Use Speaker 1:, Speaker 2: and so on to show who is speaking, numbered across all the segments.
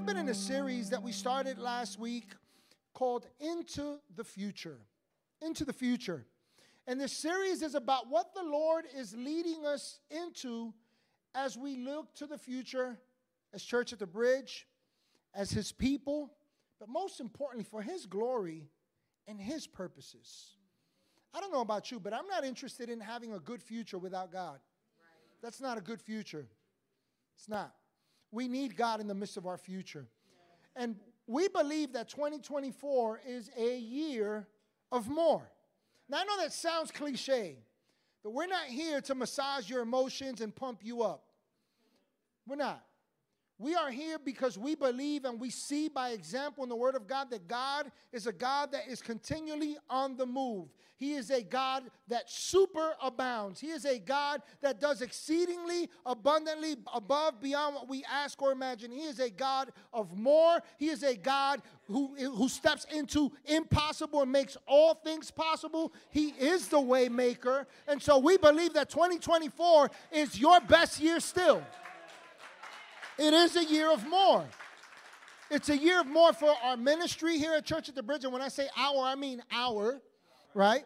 Speaker 1: we've been in a series that we started last week called Into the Future. Into the Future. And this series is about what the Lord is leading us into as we look to the future as Church at the Bridge, as His people, but most importantly, for His glory and His purposes. I don't know about you, but I'm not interested in having a good future without God. That's not a good future. It's not. We need God in the midst of our future. And we believe that 2024 is a year of more. Now, I know that sounds cliche, but we're not here to massage your emotions and pump you up. We're not. We are here because we believe and we see by example in the Word of God that God is a God that is continually on the move. He is a God that super abounds. He is a God that does exceedingly abundantly above beyond what we ask or imagine. He is a God of more. He is a God who, who steps into impossible and makes all things possible. He is the way maker. And so we believe that 2024 is your best year still. It is a year of more. It's a year of more for our ministry here at Church at the Bridge. And when I say our, I mean our, right?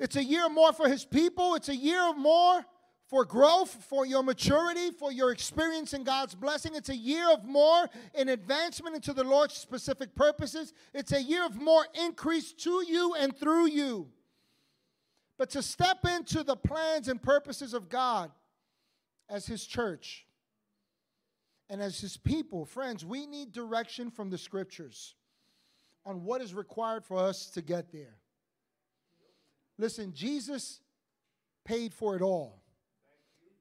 Speaker 1: It's a year more for his people. It's a year of more for growth, for your maturity, for your experience in God's blessing. It's a year of more in advancement into the Lord's specific purposes. It's a year of more increase to you and through you. But to step into the plans and purposes of God as his church, and as his people, friends, we need direction from the scriptures on what is required for us to get there. Listen, Jesus paid for it all.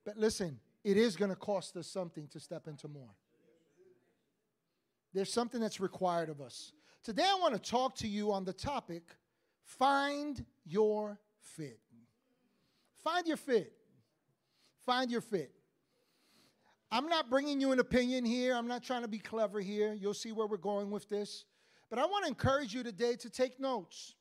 Speaker 1: But listen, it is going to cost us something to step into more. There's something that's required of us. Today, I want to talk to you on the topic find your fit. Find your fit. Find your fit. I'm not bringing you an opinion here. I'm not trying to be clever here. You'll see where we're going with this. But I want to encourage you today to take notes.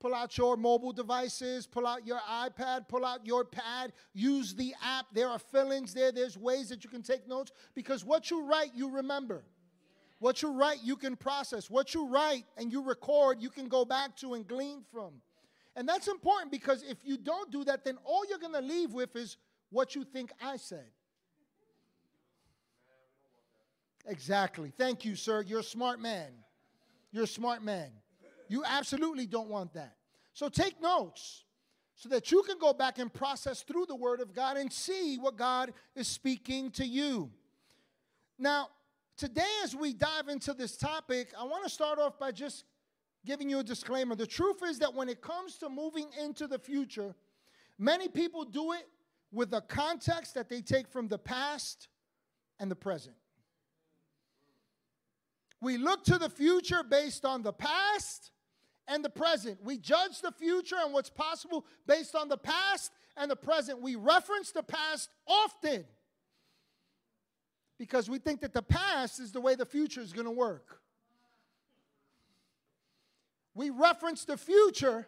Speaker 1: Pull out your mobile devices, pull out your iPad, pull out your pad, use the app. There are fill-ins there. There's ways that you can take notes because what you write, you remember. What you write, you can process. What you write and you record, you can go back to and glean from. And that's important because if you don't do that, then all you're going to leave with is what you think I said. Exactly. Thank you, sir. You're a smart man. You're a smart man. You absolutely don't want that. So take notes so that you can go back and process through the Word of God and see what God is speaking to you. Now, today, as we dive into this topic, I want to start off by just giving you a disclaimer. The truth is that when it comes to moving into the future, many people do it with a context that they take from the past and the present. We look to the future based on the past and the present. We judge the future and what's possible based on the past and the present. We reference the past often because we think that the past is the way the future is going to work. We reference the future,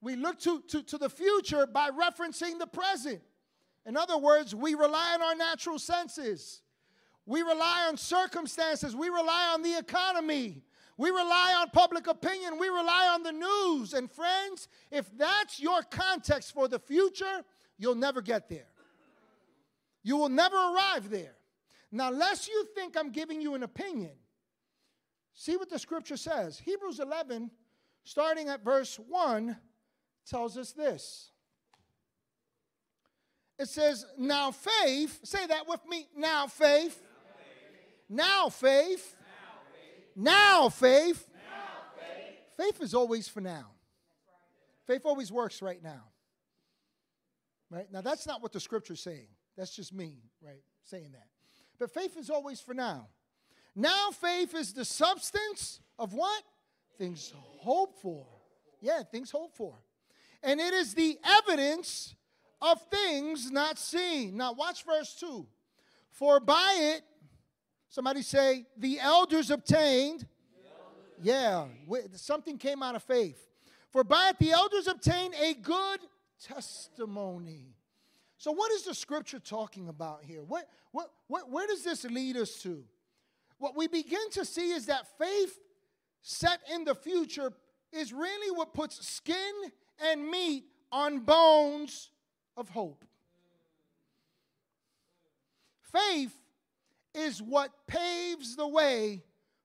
Speaker 1: we look to, to, to the future by referencing the present. In other words, we rely on our natural senses. We rely on circumstances. We rely on the economy. We rely on public opinion. We rely on the news. And friends, if that's your context for the future, you'll never get there. You will never arrive there. Now, lest you think I'm giving you an opinion, see what the scripture says. Hebrews 11, starting at verse 1, tells us this. It says, Now faith, say that with me, now faith now faith. Now faith. Faith is always for now. Faith always works right now. Right? Now, that's not what the scripture's saying. That's just me, right, saying that. But faith is always for now. Now, faith is the substance of what? Things hoped for. Yeah, things hoped for. And it is the evidence of things not seen. Now, watch verse 2. For by it Somebody say, the elders obtained. The elders. Yeah, something came out of faith. For by it the elders obtained a good testimony. So, what is the scripture talking about here? What, what, what, where does this lead us to? what we begin to see is that faith set in the future is really what puts skin and meat on bones of hope. Faith is what paves the way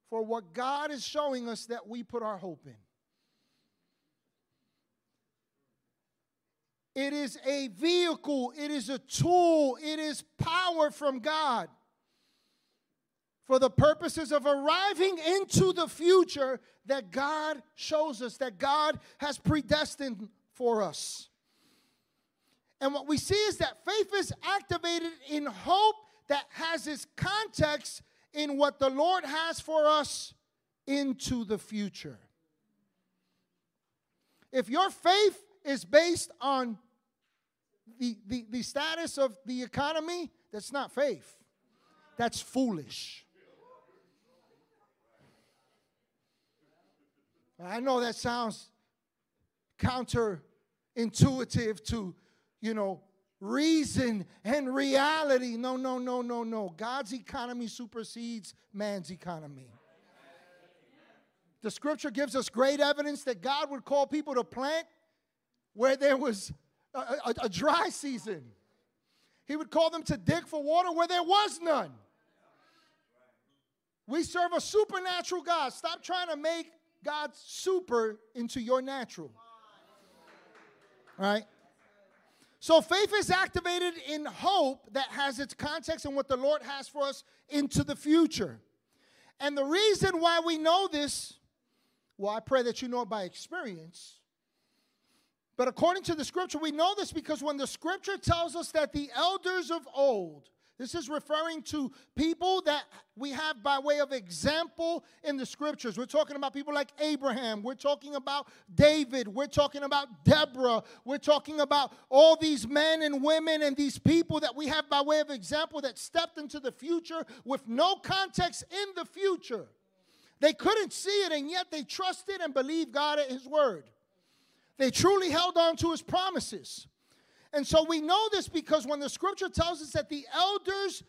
Speaker 1: for what God is showing us that we put our hope in. It is a vehicle, it is a tool, it is power from God for the purposes of arriving into the future that God shows us, that God has predestined for us. And what we see is that faith is has its context in what the Lord has for us into the future. If your faith is based on the, the, the status of the economy, that's not faith. That's foolish. I know that sounds counterintuitive to, you know, reason and reality. No, no, no, no, no. God's economy supersedes man's economy. The scripture gives us great evidence that God would call people to plant where there was a, a, a dry season. He would call them to dig for water where there was none. We serve a supernatural God. Stop trying to make God's super into your natural. All right? So faith is activated in hope that has its context in what the Lord has for us into the future. And the reason why we know this, well, I pray that you know it by experience. But according to the scripture, we know this because when the scripture tells us that the elders of old, this is referring to people that we have by way of example in the scriptures. We're talking about people like Abraham. We're talking about David. We're talking about Deborah. We're talking about all these men and women and these people that we have by way of example that stepped into the future with no context in the future. They couldn't see it, and yet they trusted and believed God at His word. They truly held on to His promises. And so we know this because when the scripture tells us that the elders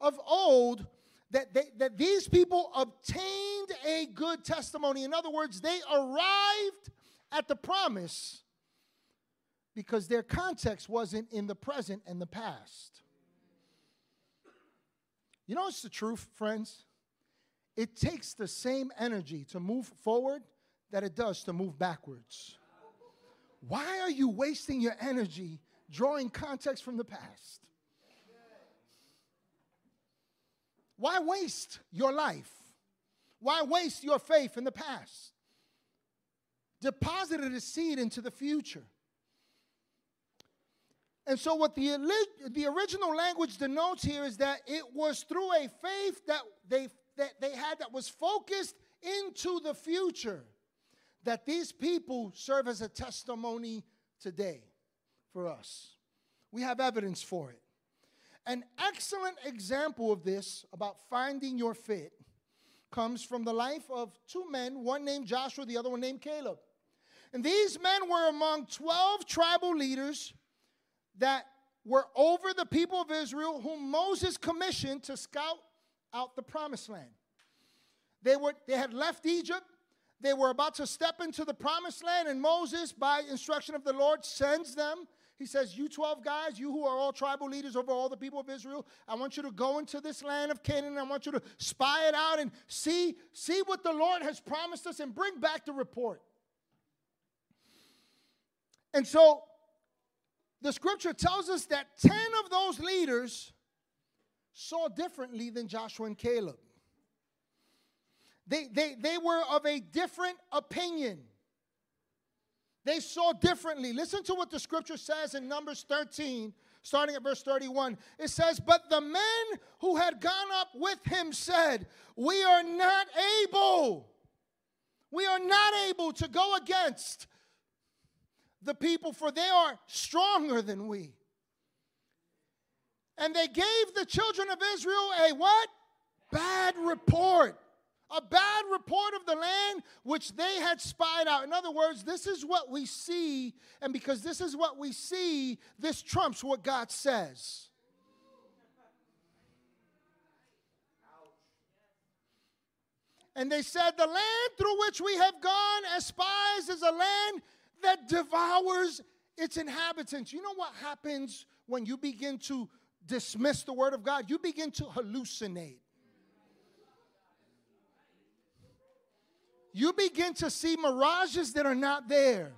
Speaker 1: of old, that, they, that these people obtained a good testimony. In other words, they arrived at the promise because their context wasn't in the present and the past. You know it's the truth, friends? It takes the same energy to move forward that it does to move backwards. Why are you wasting your energy drawing context from the past. Why waste your life? Why waste your faith in the past? Deposited a seed into the future. And so, what the, the original language denotes here is that it was through a faith that they, that they had that was focused into the future that these people serve as a testimony today for us. We have evidence for it. An excellent example of this about finding your fit comes from the life of two men, one named Joshua, the other one named Caleb. And these men were among 12 tribal leaders that were over the people of Israel, whom Moses commissioned to scout out the promised land. They, were, they had left Egypt. They were about to step into the promised land, and Moses, by instruction of the Lord, sends them he says, You 12 guys, you who are all tribal leaders over all the people of Israel, I want you to go into this land of Canaan. I want you to spy it out and see, see what the Lord has promised us and bring back the report. And so the scripture tells us that 10 of those leaders saw differently than Joshua and Caleb. They, they, they were of a different opinion. They saw differently. Listen to what the scripture says in Numbers 13, starting at verse 31. It says, But the men who had gone up with him said, We are not able, we are not able to go against the people, for they are stronger than we. And they gave the children of Israel a what? Bad report a bad report of the land which they had spied out. In other words, this is what we see, and because this is what we see, this trumps what God says. And they said, The land through which we have gone as spies is a land that devours its inhabitants. You know what happens when you begin to dismiss the word of God? You begin to hallucinate. You begin to see mirages that are not there.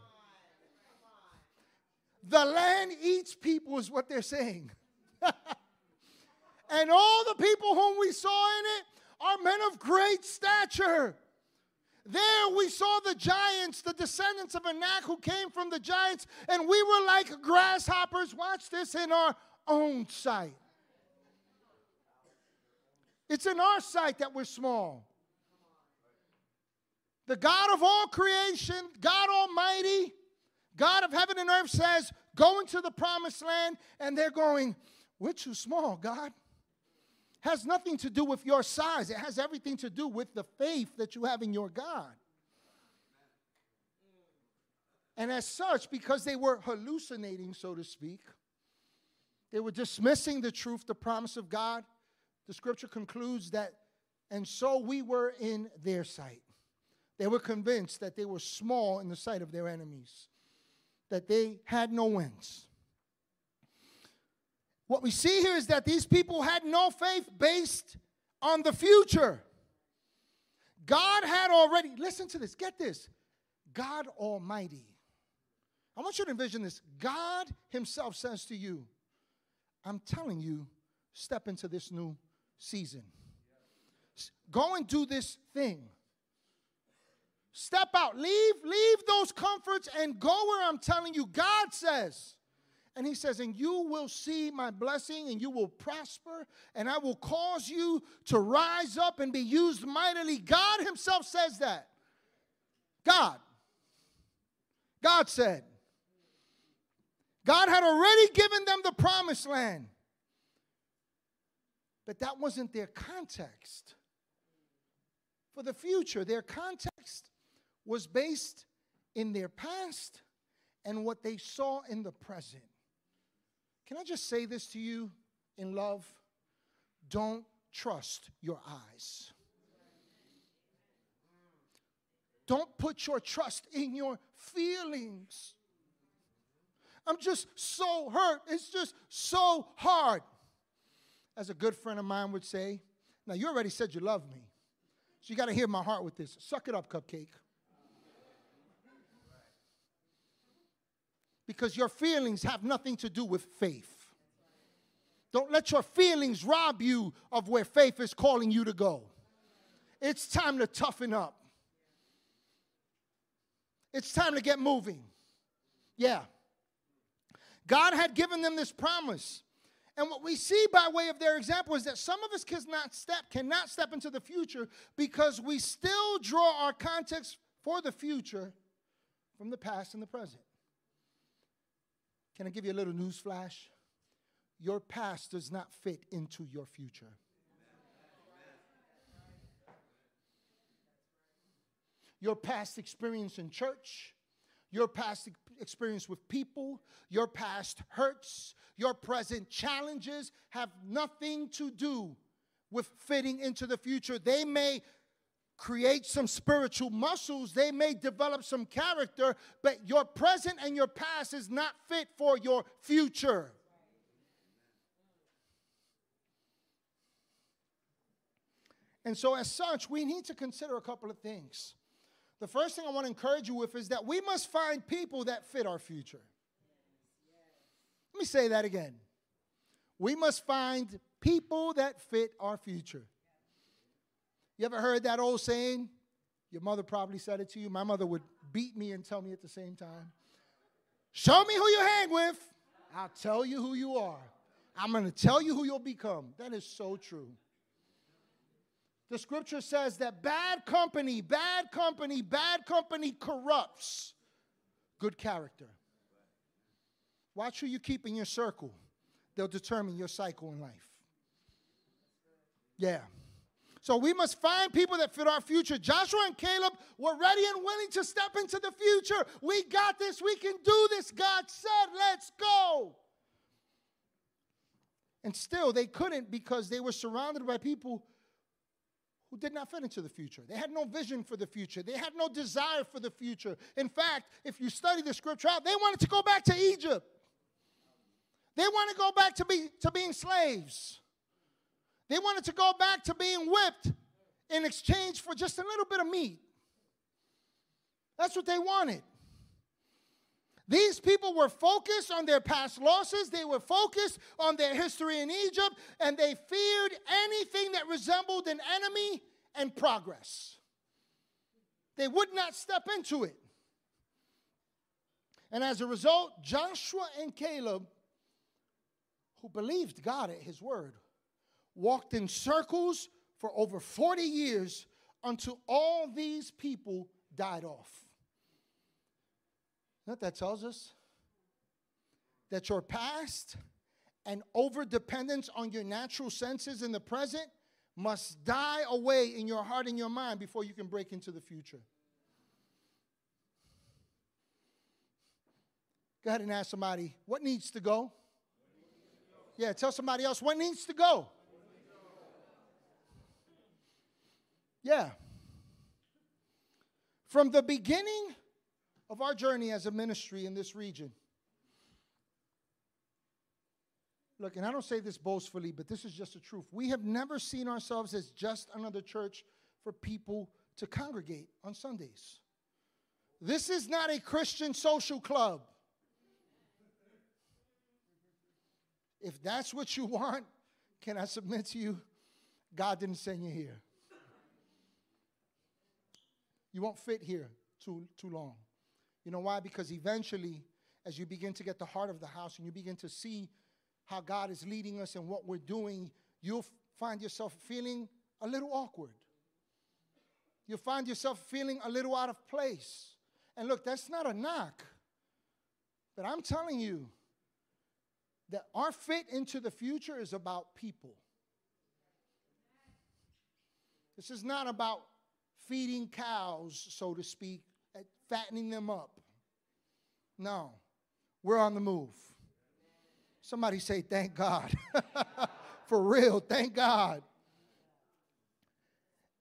Speaker 1: The land eats people, is what they're saying. and all the people whom we saw in it are men of great stature. There we saw the giants, the descendants of Anak who came from the giants, and we were like grasshoppers. Watch this in our own sight. It's in our sight that we're small. The God of all creation, God Almighty, God of heaven and earth says, Go into the promised land, and they're going, We're too small, God has nothing to do with your size. It has everything to do with the faith that you have in your God. And as such, because they were hallucinating, so to speak, they were dismissing the truth, the promise of God. The scripture concludes that, and so we were in their sight. They were convinced that they were small in the sight of their enemies, that they had no wins. What we see here is that these people had no faith based on the future. God had already, listen to this, get this. God Almighty. I want you to envision this. God Himself says to you, I'm telling you, step into this new season. Go and do this thing. Step out. Leave, leave those comforts and go where I'm telling you. God says, and he says, And you will see my blessing, and you will prosper, and I will cause you to rise up and be used mightily. God himself says that. God. God said. God had already given them the promised land. But that wasn't their context. For the future, their context was based in their past and what they saw in the present. Can I just say this to you in love? Don't trust your eyes. Don't put your trust in your feelings. I'm just so hurt. It's just so hard. As a good friend of mine would say, now you already said you love me. So you got to hear my heart with this. Suck it up, cupcake. Because your feelings have nothing to do with faith. Don't let your feelings rob you of where faith is calling you to go. It's time to toughen up. It's time to get moving. Yeah. God had given them this promise. And what we see by way of their example is that some of us cannot step, cannot step into the future because we still draw our context for the future from the past and the present. Can I give you a little news flash? Your past does not fit into your future. Your past experience in church, your past experience with people, your past hurts, your present challenges have nothing to do with fitting into the future. They may create some spiritual muscles. They may develop some character, but your present and your past is not fit for your future. And so, as such, we need to consider a couple of things. The first thing I want to encourage you with is that we must find people that fit our future. Let me say that again. We must find people that fit our future. You ever heard that old saying? Your mother probably said it to you. My mother would beat me and tell me at the same time. Show me who you hang with. I'll tell you who you are. I'm going to tell you who you'll become. That is so true. The scripture says that bad company, bad company, bad company corrupts good character. Watch who you keep in your circle, they'll determine your cycle in life. Yeah. So we must find people that fit our future. Joshua and Caleb were ready and willing to step into the future. We got this. We can do this. God said, let's go. And still, they couldn't because they were surrounded by people who did not fit into the future. They had no vision for the future. They had no desire for the future. In fact, if you study the scripture out, they wanted to go back to Egypt. They want to go back to, be, to being slaves. They wanted to go back to being whipped in exchange for just a little bit of meat. That's what they wanted. These people were focused on their past losses, they were focused on their history in Egypt, and they feared anything that resembled an enemy and progress. They would not step into it. And as a result, Joshua and Caleb, who believed God at his word, walked in circles for over 40 years until all these people died off. What that tells us? That your past and over dependence on your natural senses in the present must die away in your heart and your mind before you can break into the future. Go ahead and ask somebody, what needs to go? Yeah, tell somebody else, what needs to go? Yeah. From the beginning of our journey as a ministry in this region, look, and I don't say this boastfully, but this is just the truth. We have never seen ourselves as just another church for people to congregate on Sundays. This is not a Christian social club. If that's what you want, can I submit to you? God didn't send you here. You won't fit here too, too long. You know why? Because eventually, as you begin to get the heart of the house and you begin to see how God is leading us and what we're doing, you'll find yourself feeling a little awkward. You'll find yourself feeling a little out of place. And look, that's not a knock. But I'm telling you that our fit into the future is about people. This is not about feeding cows, so to speak, fattening them up. No, we're on the move. Somebody say, Thank God. For real, thank God.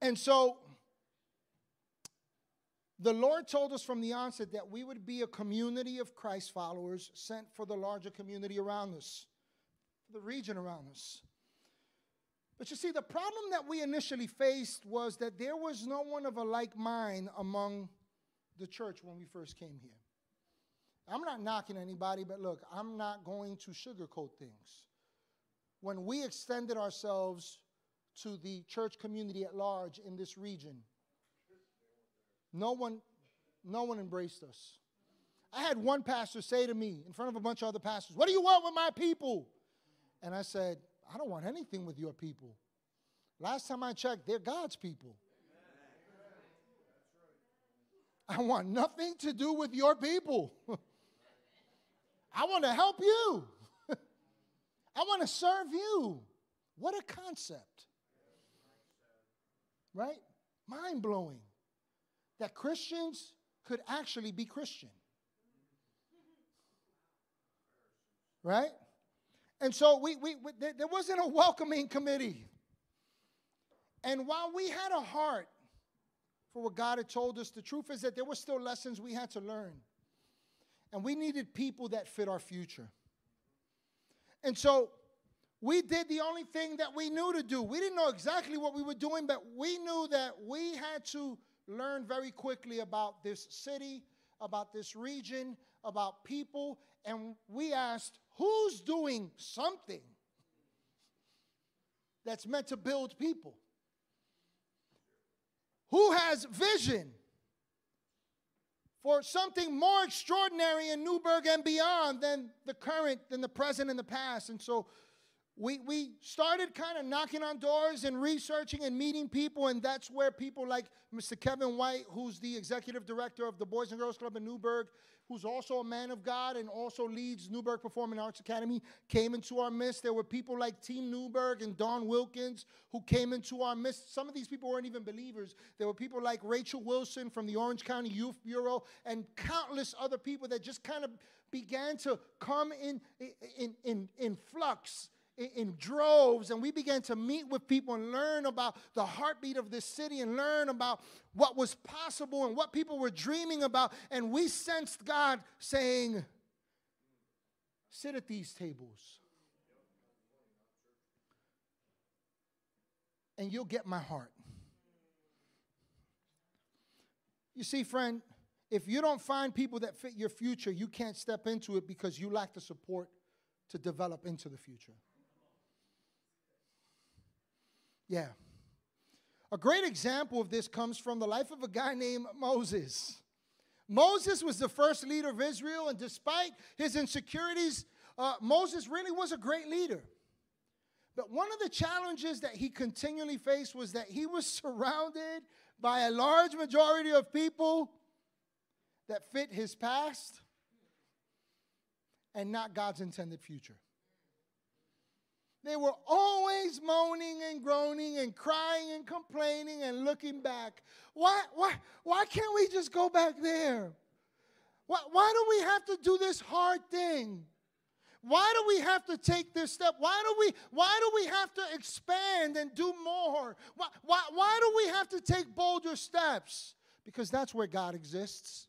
Speaker 1: And so, the Lord told us from the onset that we would be a community of Christ followers sent for the larger community around us, the region around us. But you see, the problem that we initially faced was that there was no one of a like mind among the church when we first came here. I'm not knocking anybody, but look, I'm not going to sugarcoat things. When we extended ourselves to the church community at large in this region, no one, no one embraced us. I had one pastor say to me in front of a bunch of other pastors, What do you want with my people? And I said, I don't want anything with your people. Last time I checked, they're God's people. I want nothing to do with your people. I want to help you. I want to serve you. What a concept. Right? Mind blowing. That Christians could actually be Christian. Right? And so we, we, we there wasn't a welcoming committee. And while we had a heart for what God had told us, the truth is that there were still lessons we had to learn. And we needed people that fit our future. And so we did the only thing that we knew to do. We didn't know exactly what we were doing, but we knew that we had to learn very quickly about this city, about this region, about people, and we asked, who's doing something that's meant to build people? Who has vision for something more extraordinary in Newburgh and beyond than the current, than the present and the past? And so we, we started kind of knocking on doors and researching and meeting people, and that's where people like Mr. Kevin White, who's the executive director of the Boys and Girls Club in Newburgh, who's also a man of God and also leads Newburgh Performing Arts Academy, came into our midst. There were people like Team Newburgh and Don Wilkins who came into our midst. Some of these people weren't even believers. There were people like Rachel Wilson from the Orange County Youth Bureau and countless other people that just kind of began to come in, in, in, in flux in, in droves and we began to meet with people and learn about the heartbeat of this city and learn about what was possible and what people were dreaming about. And we sensed God saying, Sit at these tables. And you'll get my heart. You see, friend, if you don't find people that fit your future, you can't step into it because you lack the support to develop into the future. Yeah. A great example of this comes from the life of a guy named Moses. Moses was the first leader of Israel, and despite his insecurities, uh, Moses really was a great leader. But one of the challenges that he continually faced was that he was surrounded by a large majority of people that fit his past and not God's intended future. They were always moaning and groaning and crying and complaining and looking back. Why, why, why can't we just go back there? Why, why do we have to do this hard thing? Why do we have to take this step? Why do we, why do we have to expand and do more? Why, why, why do we have to take bolder steps? Because that's where God exists.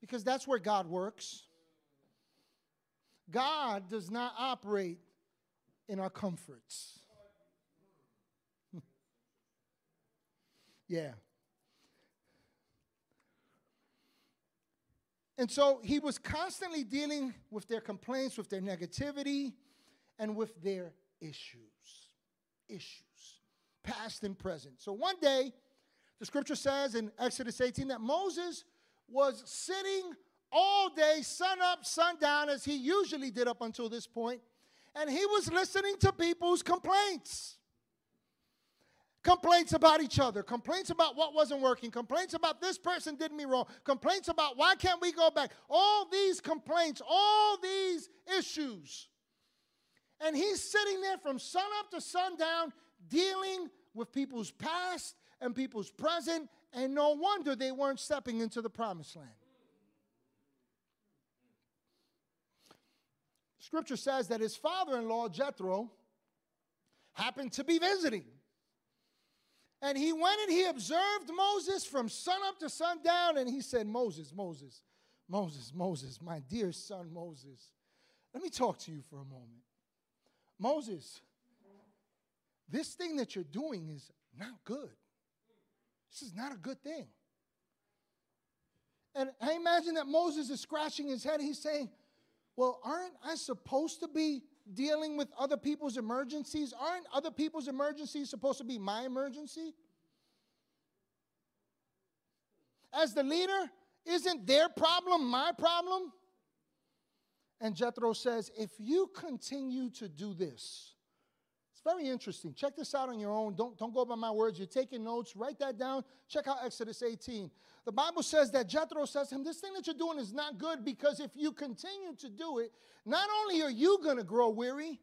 Speaker 1: Because that's where God works. God does not operate in our comforts. yeah. And so he was constantly dealing with their complaints, with their negativity, and with their issues. Issues, past and present. So one day, the scripture says in Exodus 18 that Moses was sitting all day, sun up, sun down, as he usually did up until this point, and he was listening to people's complaints. Complaints about each other, complaints about what wasn't working, complaints about this person did me wrong, complaints about why can't we go back. All these complaints, all these issues. And he's sitting there from sun up to sundown dealing with people's past and people's present, and no wonder they weren't stepping into the promised land. Scripture says that his father in law, Jethro, happened to be visiting. And he went and he observed Moses from sunup to sundown, and he said, Moses, Moses, Moses, Moses, my dear son Moses, let me talk to you for a moment. Moses, this thing that you're doing is not good. This is not a good thing. And I imagine that Moses is scratching his head. He's saying, well, aren't I supposed to be dealing with other people's emergencies? Aren't other people's emergencies supposed to be my emergency? As the leader, isn't their problem my problem? And Jethro says, if you continue to do this, very interesting. Check this out on your own. Don't, don't go by my words. You're taking notes. Write that down. Check out Exodus 18. The Bible says that Jethro says to him, This thing that you're doing is not good because if you continue to do it, not only are you going to grow weary,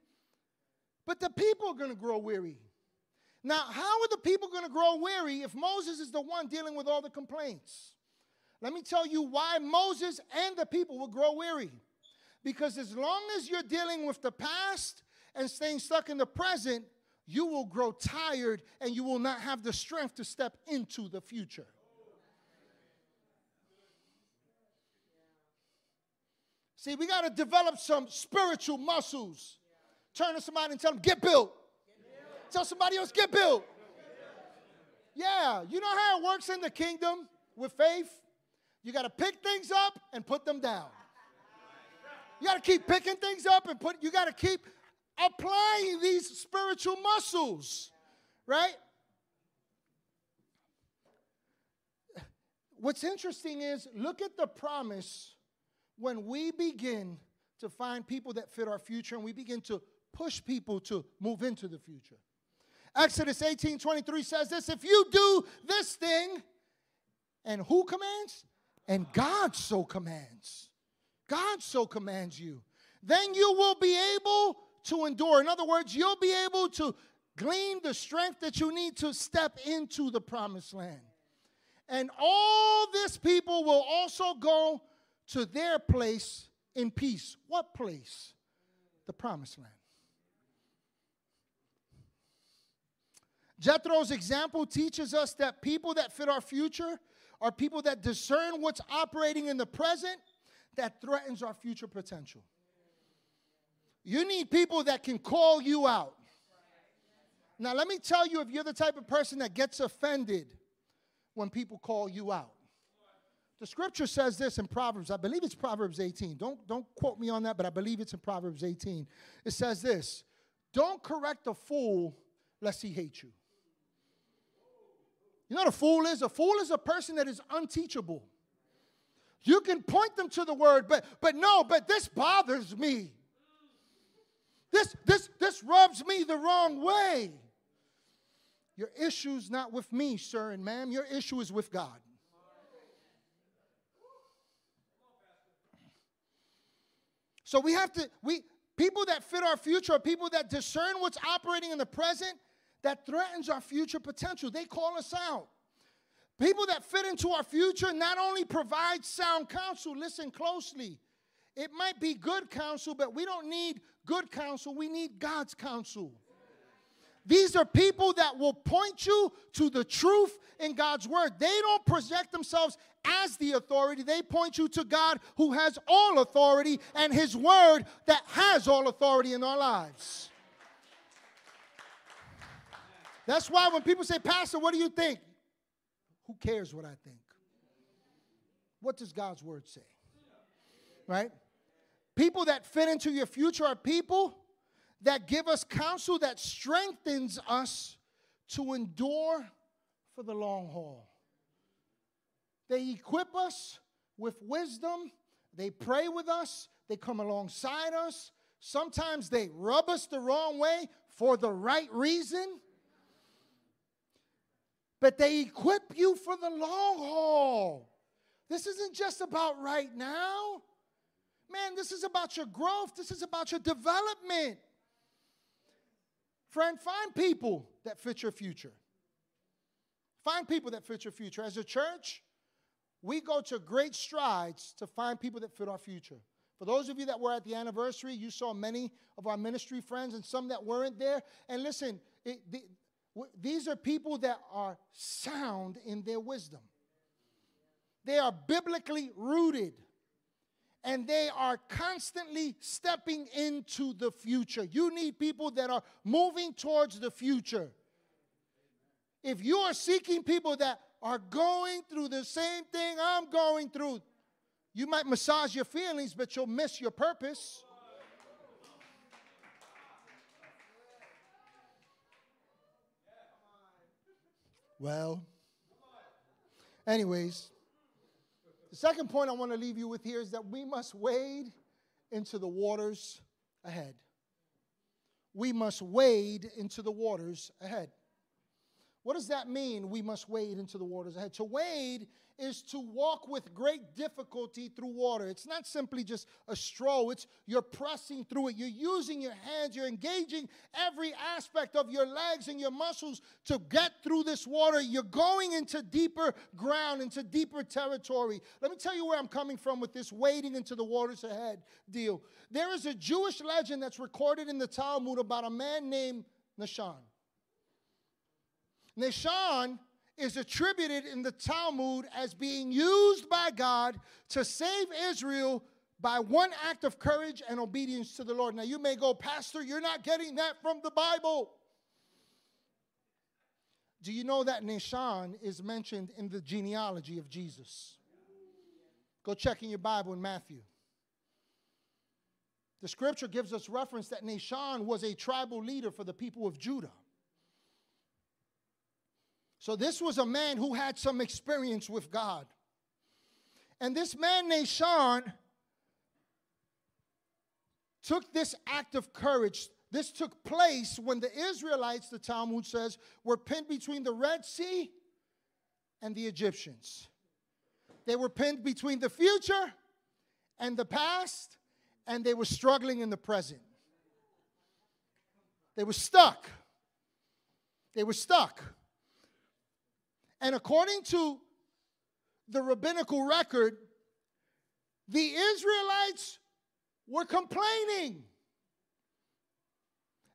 Speaker 1: but the people are going to grow weary. Now, how are the people going to grow weary if Moses is the one dealing with all the complaints? Let me tell you why Moses and the people will grow weary. Because as long as you're dealing with the past and staying stuck in the present, you will grow tired and you will not have the strength to step into the future. See, we got to develop some spiritual muscles. Turn to somebody and tell them, get built. Tell somebody else, get built. Yeah, you know how it works in the kingdom with faith? You got to pick things up and put them down. You got to keep picking things up and put, you got to keep applying these spiritual muscles, right? What's interesting is look at the promise when we begin to find people that fit our future and we begin to push people to move into the future. Exodus 18 23 says this if you do this thing, and who commands? And God so commands. God so commands you. Then you will be able to endure. In other words, you'll be able to glean the strength that you need to step into the promised land. And all this people will also go to their place in peace. What place? The promised land. Jethro's example teaches us that people that fit our future are people that discern what's operating in the present that threatens our future potential. You need people that can call you out. Now, let me tell you if you're the type of person that gets offended when people call you out. The scripture says this in Proverbs. I believe it's Proverbs 18. Don't, don't quote me on that, but I believe it's in Proverbs 18. It says this Don't correct a fool lest he hate you. You know what a fool is? A fool is a person that is unteachable. You can point them to the word, but but no, but this bothers me. This this this rubs me the wrong way. Your issue's not with me, sir and ma'am. Your issue is with God. So we have to we people that fit our future are people that discern what's operating in the present that threatens our future potential. They call us out. People that fit into our future not only provide sound counsel, listen closely. It might be good counsel, but we don't need good counsel, we need God's counsel. These are people that will point you to the truth in God's word. They don't project themselves as the authority, they point you to God who has all authority and his word that has all authority in our lives. That's why when people say, Pastor, what do you think? Who cares what I think? What does God's word say? Right? People that fit into your future are people that give us counsel that strengthens us to endure for the long haul. They equip us with wisdom, they pray with us, they come alongside us. Sometimes they rub us the wrong way for the right reason but they equip you for the long haul. This isn't just about right now. Man, this is about your growth, this is about your development. Friend, find people that fit your future. Find people that fit your future. As a church, we go to great strides to find people that fit our future. For those of you that were at the anniversary, you saw many of our ministry friends and some that weren't there. And listen, it, the, these are people that are sound in their wisdom. They are biblically rooted and they are constantly stepping into the future. You need people that are moving towards the future. If you are seeking people that are going through the same thing I'm going through, you might massage your feelings, but you'll miss your purpose. Well, anyways, the second point I want to leave you with here is that we must wade into the waters ahead. We must wade into the waters ahead. What does that mean? We must wade into the waters ahead. To wade is to walk with great difficulty through water. It's not simply just a stroll, it's you're pressing through it. You're using your hands, you're engaging every aspect of your legs and your muscles to get through this water. You're going into deeper ground, into deeper territory. Let me tell you where I'm coming from with this wading into the waters ahead deal. There is a Jewish legend that's recorded in the Talmud about a man named Nahshon. Nahshon is attributed in the Talmud as being used by God to save Israel by one act of courage and obedience to the Lord. Now, you may go, Pastor, you're not getting that from the Bible. Do you know that Nahshon is mentioned in the genealogy of Jesus? Go check in your Bible in Matthew. The scripture gives us reference that Nahshon was a tribal leader for the people of Judah. So this was a man who had some experience with God. And this man, named Nahshon, took this act of courage. This took place when the Israelites, the Talmud says, were pinned between the Red Sea and the Egyptians. They were pinned between the future and the past, and they were struggling in the present. They were stuck. They were stuck. And according to the rabbinical record, the Israelites were complaining.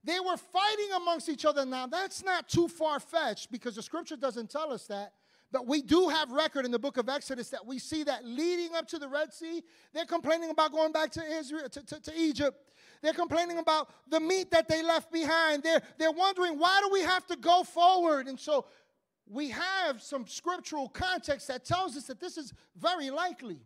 Speaker 1: They were fighting amongst each other. Now, that's not too far fetched because the scripture doesn't tell us that. But we do have record in the book of Exodus that we see that leading up to the Red Sea, they're complaining about going back to Israel, to, to, to Egypt. They're complaining about the meat that they left behind. They're, they're wondering, why do we have to go forward? And so we have some scriptural context that tells us that this is very likely.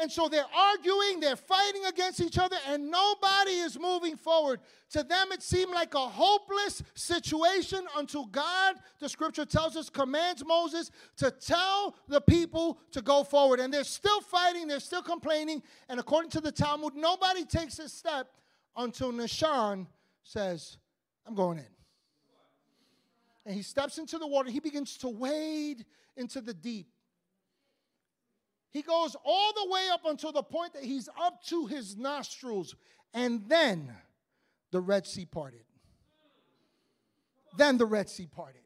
Speaker 1: And so they're arguing, they're fighting against each other, and nobody is moving forward. To them, it seemed like a hopeless situation until God, the scripture tells us, commands Moses to tell the people to go forward. And they're still fighting, they're still complaining. And according to the Talmud, nobody takes a step until Nahshon says, I'm going in. And he steps into the water, he begins to wade into the deep. He goes all the way up until the point that he's up to his nostrils. And then the Red Sea parted. Then the Red Sea parted.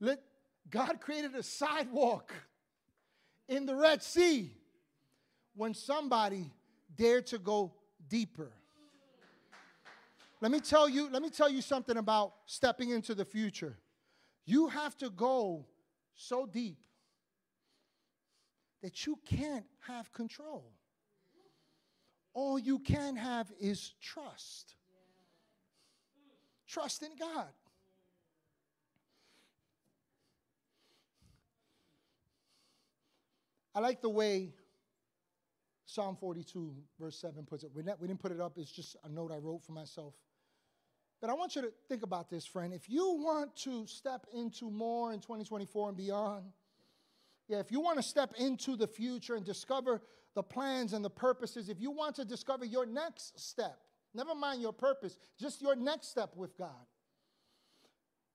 Speaker 1: Let, God created a sidewalk in the Red Sea when somebody dared to go deeper. Let me tell you, let me tell you something about stepping into the future. You have to go so deep that you can't have control. All you can have is trust. Trust in God. I like the way Psalm 42, verse 7 puts it. We didn't put it up, it's just a note I wrote for myself. But I want you to think about this, friend. If you want to step into more in 2024 and beyond, yeah, if you want to step into the future and discover the plans and the purposes, if you want to discover your next step, never mind your purpose, just your next step with God.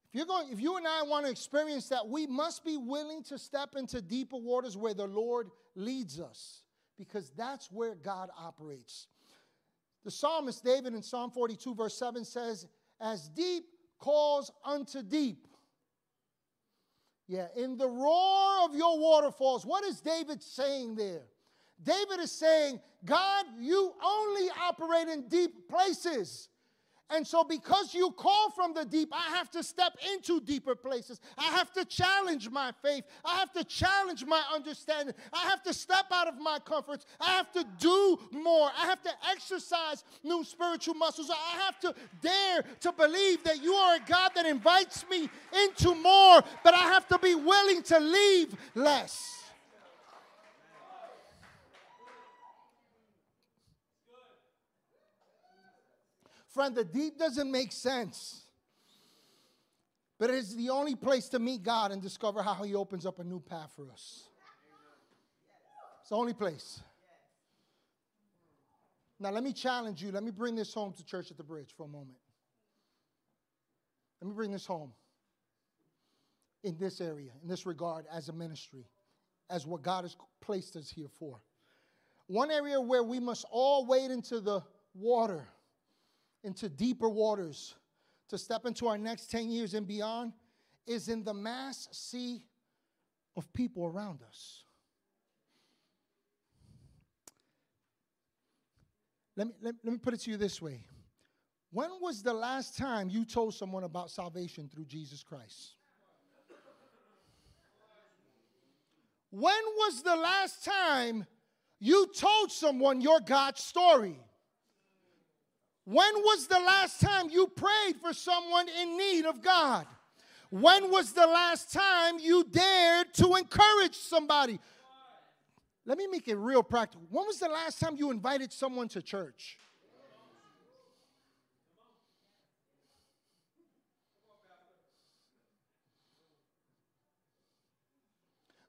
Speaker 1: If you're going, if you and I want to experience that, we must be willing to step into deeper waters where the Lord leads us, because that's where God operates. The psalmist David in Psalm 42, verse 7 says, As deep calls unto deep, yeah, in the roar of your waterfalls. What is David saying there? David is saying, God, you only operate in deep places. And so, because you call from the deep, I have to step into deeper places. I have to challenge my faith. I have to challenge my understanding. I have to step out of my comforts. I have to do more. I have to exercise new spiritual muscles. I have to dare to believe that you are a God that invites me into more, but I have to be willing to leave less. Friend, the deep doesn't make sense. But it is the only place to meet God and discover how He opens up a new path for us. It's the only place. Now, let me challenge you. Let me bring this home to Church at the Bridge for a moment. Let me bring this home in this area, in this regard, as a ministry, as what God has placed us here for. One area where we must all wade into the water into deeper waters to step into our next 10 years and beyond is in the mass sea of people around us. Let me, let, let me put it to you this way. When was the last time you told someone about salvation through Jesus Christ? When was the last time you told someone your God story? When was the last time you prayed for someone in need of God? When was the last time you dared to encourage somebody? Let me make it real practical. When was the last time you invited someone to church?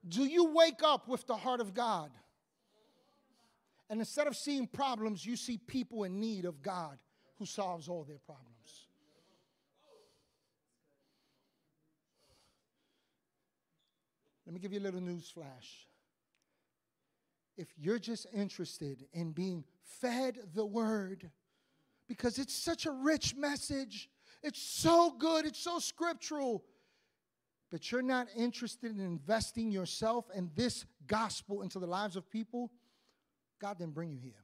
Speaker 1: Do you wake up with the heart of God? And instead of seeing problems, you see people in need of God who solves all their problems. Let me give you a little news flash. If you're just interested in being fed the word, because it's such a rich message, it's so good, it's so scriptural, but you're not interested in investing yourself and this gospel into the lives of people, God didn't bring you here.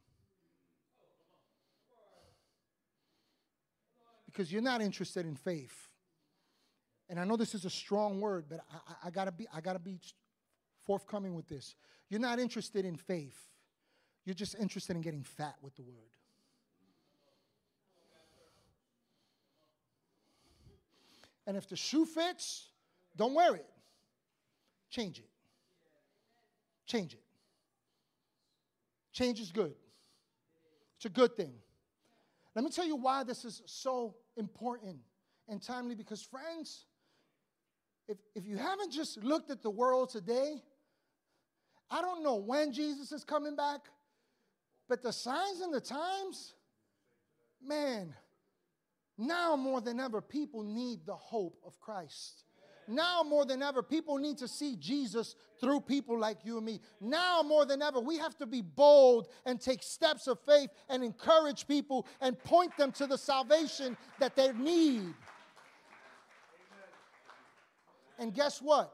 Speaker 1: Because you're not interested in faith. And I know this is a strong word, but I, I, gotta be I gotta be forthcoming with this. You're not interested in faith. You're just interested in getting fat with the word. And if the shoe fits, don't wear it. Change it. Change it. Change is good. It's a good thing. Let me tell you why this is so important and timely because, friends, if, if you haven't just looked at the world today, I don't know when Jesus is coming back, but the signs and the times, man, now more than ever, people need the hope of Christ. Now more than ever, people need to see Jesus through people like you and me. Now more than ever, we have to be bold and take steps of faith and encourage people and point them to the salvation that they need. And guess what?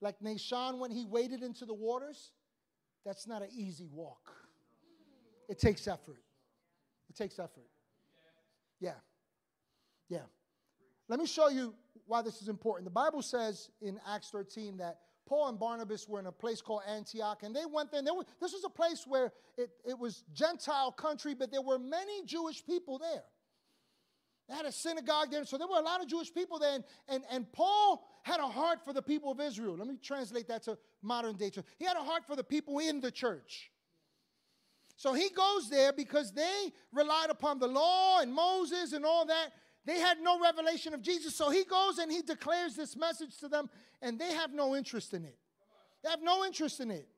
Speaker 1: Like Nahshon, when he waded into the waters, that's not an easy walk. It takes effort. It takes effort. Yeah. Yeah. Let me show you why this is important. The Bible says in Acts 13 that Paul and Barnabas were in a place called Antioch, and they went there. And were, this was a place where it, it was Gentile country, but there were many Jewish people there. They had a synagogue there, so there were a lot of Jewish people there. And, and, and Paul had a heart for the people of Israel. Let me translate that to modern day. Church. He had a heart for the people in the church. So he goes there because they relied upon the law and Moses and all that. They had no revelation of Jesus. So he goes and he declares this message to them, and they have no interest in it. They have no interest in it.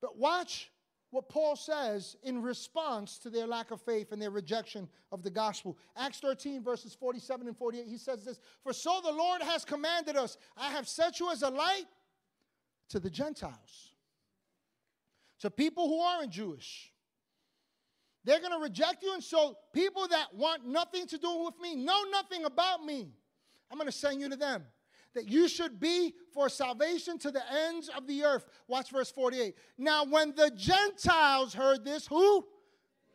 Speaker 1: But watch what Paul says in response to their lack of faith and their rejection of the gospel. Acts 13, verses 47 and 48, he says this For so the Lord has commanded us, I have set you as a light to the Gentiles, to people who aren't Jewish. They're going to reject you. And so, people that want nothing to do with me, know nothing about me, I'm going to send you to them that you should be for salvation to the ends of the earth. Watch verse 48. Now, when the Gentiles heard this, who?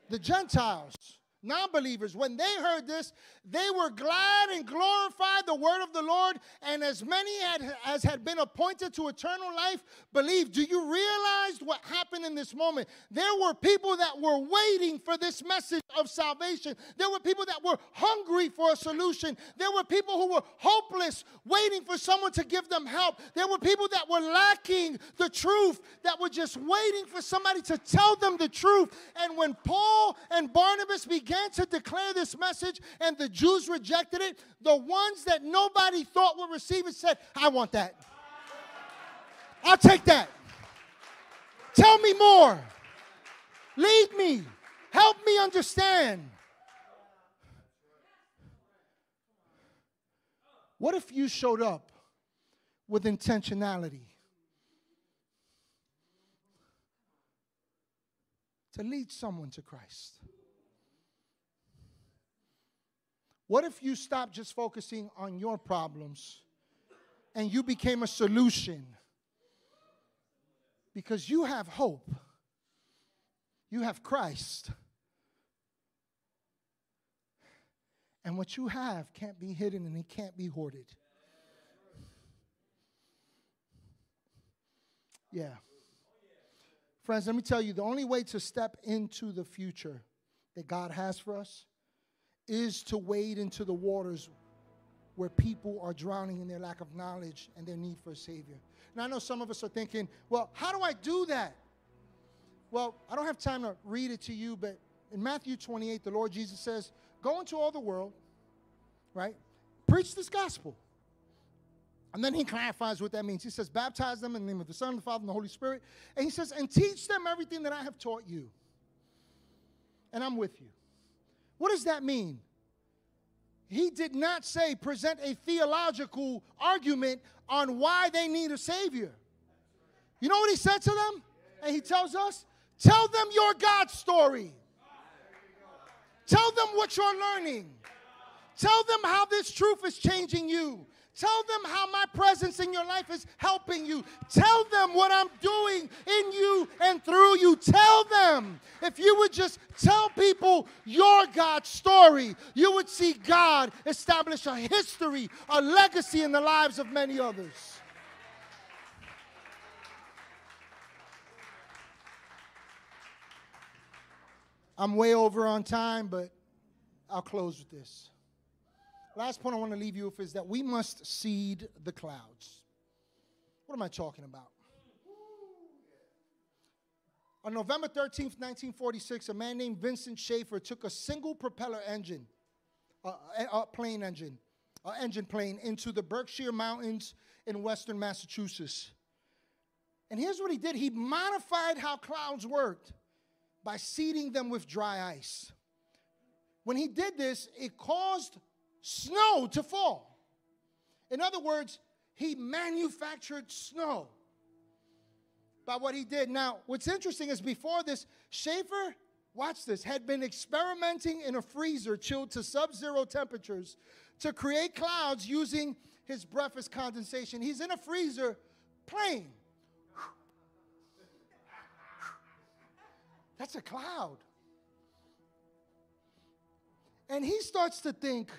Speaker 1: The Gentiles non believers, when they heard this, they were glad and glorified the word of the Lord, and as many had, as had been appointed to eternal life believed. Do you realize what happened in this moment? There were people that were waiting for this message of salvation. There were people that were hungry for a solution. There were people who were hopeless, waiting for someone to give them help. There were people that were lacking the truth, that were just waiting for somebody to tell them the truth. And when Paul and Barnabas began began to declare this message and the Jews rejected it, the ones that nobody thought would receive it said, I want that. I'll take that. Tell me more. Lead me. Help me understand. What if you showed up with intentionality to lead someone to Christ? What if you stopped just focusing on your problems and you became a solution? Because you have hope, you have Christ. And what you have can't be hidden and it can't be hoarded. Yeah. Friends, let me tell you the only way to step into the future that God has for us is to wade into the waters where people are drowning in their lack of knowledge and their need for a Savior. And I know some of us are thinking, well, how do I do that? Well, I don't have time to read it to you, but in Matthew 28, the Lord Jesus says, Go into all the world, right? Preach this gospel. And then he clarifies what that means. He says, Baptize them in the name of the Son, the Father, and the Holy Spirit. And he says, And teach them everything that I have taught you. And I'm with you. What does that mean? He did not say present a theological argument on why they need a Savior. You know what he said to them? And he tells us, tell them your God story. Tell them what you're learning. Tell them how this truth is changing you. Tell them how my presence in your life is helping you. Tell them what I'm doing in you and through you. Tell them. If you would just tell people your God story, you would see God establish a history, a legacy in the lives of many others. I'm way over on time, but I'll close with this. Last point I want to leave you with is that we must seed the clouds. What am I talking about? On November 13th, 1946, a man named Vincent Schaefer took a single propeller engine, a, a, plane engine, an engine plane, into the Berkshire Mountains in western Massachusetts. And here's what he did he modified how clouds worked by seeding them with dry ice. When he did this, it caused snow to fall. In other words, he manufactured snow by what he did. Now, what's interesting is before this, Schaefer, watch this, had been experimenting in a freezer chilled to sub zero temperatures to create clouds using his breath as condensation. He's in a freezer playing. That's a cloud. And he starts to think,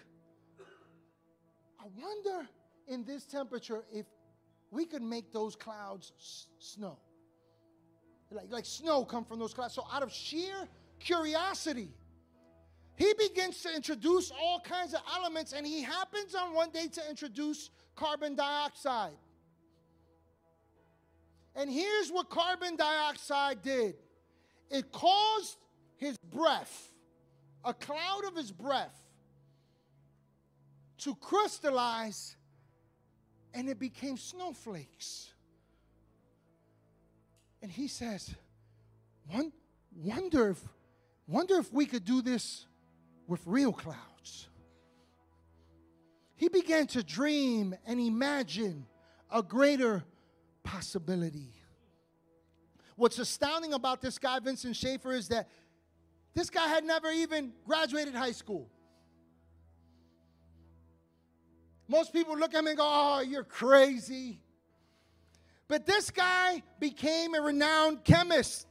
Speaker 1: I wonder in this temperature if we could make those clouds s- snow. Like, like snow come from those clouds. So out of sheer curiosity, he begins to introduce all kinds of elements, and he happens on one day to introduce carbon dioxide. And here's what carbon dioxide did it caused his breath, a cloud of his breath, to crystallize and it became snowflakes. And he says, wonder if, wonder if we could do this with real clouds. He began to dream and imagine a greater possibility. What's astounding about this guy, Vincent Schaefer, is that this guy had never even graduated high school. Most people look at him and go, Oh, you're crazy. But this guy became a renowned chemist,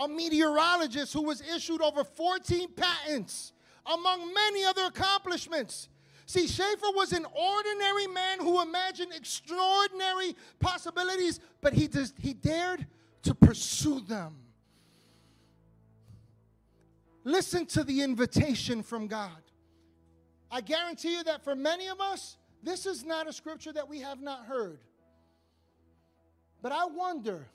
Speaker 1: a meteorologist who was issued over 14 patents, among many other accomplishments. See, Schaefer was an ordinary man who imagined extraordinary possibilities, but he, he dared to pursue them. Listen to the invitation from God. I guarantee you that for many of us, this is not a scripture that we have not heard. But I wonder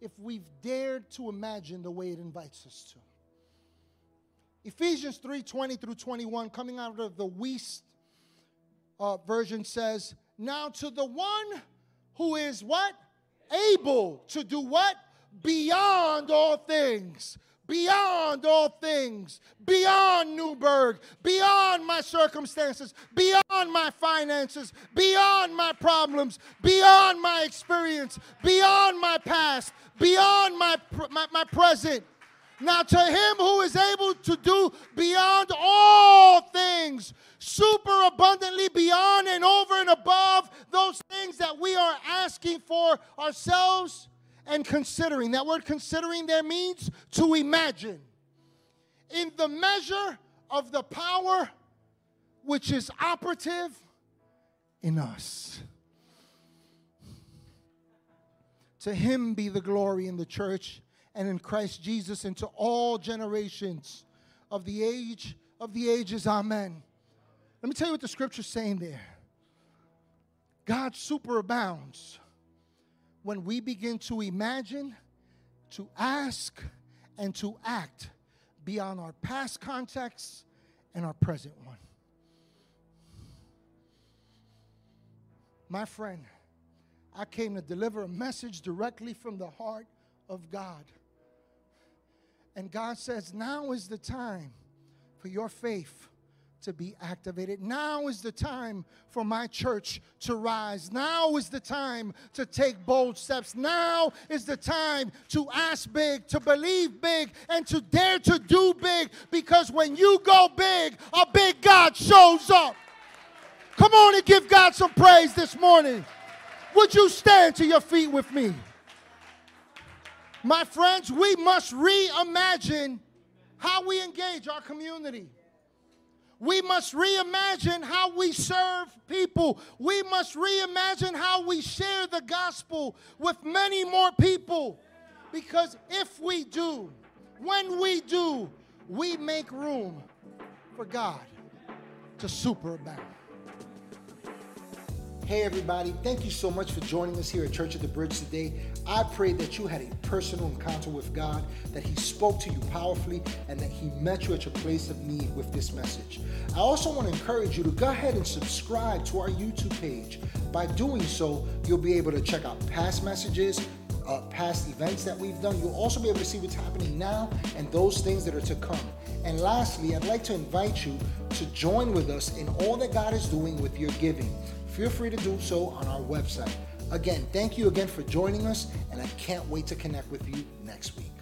Speaker 1: if we've dared to imagine the way it invites us to. Ephesians 3 20 through 21, coming out of the Wuest uh, version, says, Now to the one who is what? Able to do what? Beyond all things beyond all things, beyond Newburgh, beyond my circumstances, beyond my finances, beyond my problems, beyond my experience, beyond my past, beyond my, my, my present. Now, to him who is able to do beyond all things, super abundantly beyond and over and above those things that we are asking for ourselves and considering. That word considering there means to imagine. In the measure of the power which is operative in us. To him be the glory in the church and in Christ Jesus into all generations of the age of the ages. Amen. Let me tell you what the scripture's saying there. God superabounds when we begin to imagine, to ask, and to act beyond our past context and our present one. My friend, I came to deliver a message directly from the heart of God. And God says, now is the time for your faith to be activated. Now is the time for my church to rise. Now is the time to take bold steps. Now is the time to ask big, to believe big, and to dare to do big because when you go big, a big God shows up. Come on and give God some praise this morning. Would you stand to your feet with me? My friends, we must reimagine how we engage our community. We must reimagine how we serve people. We must reimagine how we share the gospel with many more people. Because if we do, when we do, we make room for God to superabound. Hey, everybody, thank you so much for joining us here at Church of the Bridge today. I pray that you had a personal encounter with God, that He spoke to you powerfully, and that He met you at your place of need with this message. I also want to encourage you to go ahead and subscribe to our YouTube page. By doing so, you'll be able to check out past messages, uh, past events that we've done. You'll also be able to see what's happening now and those things that are to come. And lastly, I'd like to invite you to join with us in all that God is doing with your giving feel free to do so on our website. Again, thank you again for joining us, and I can't wait to connect with you next week.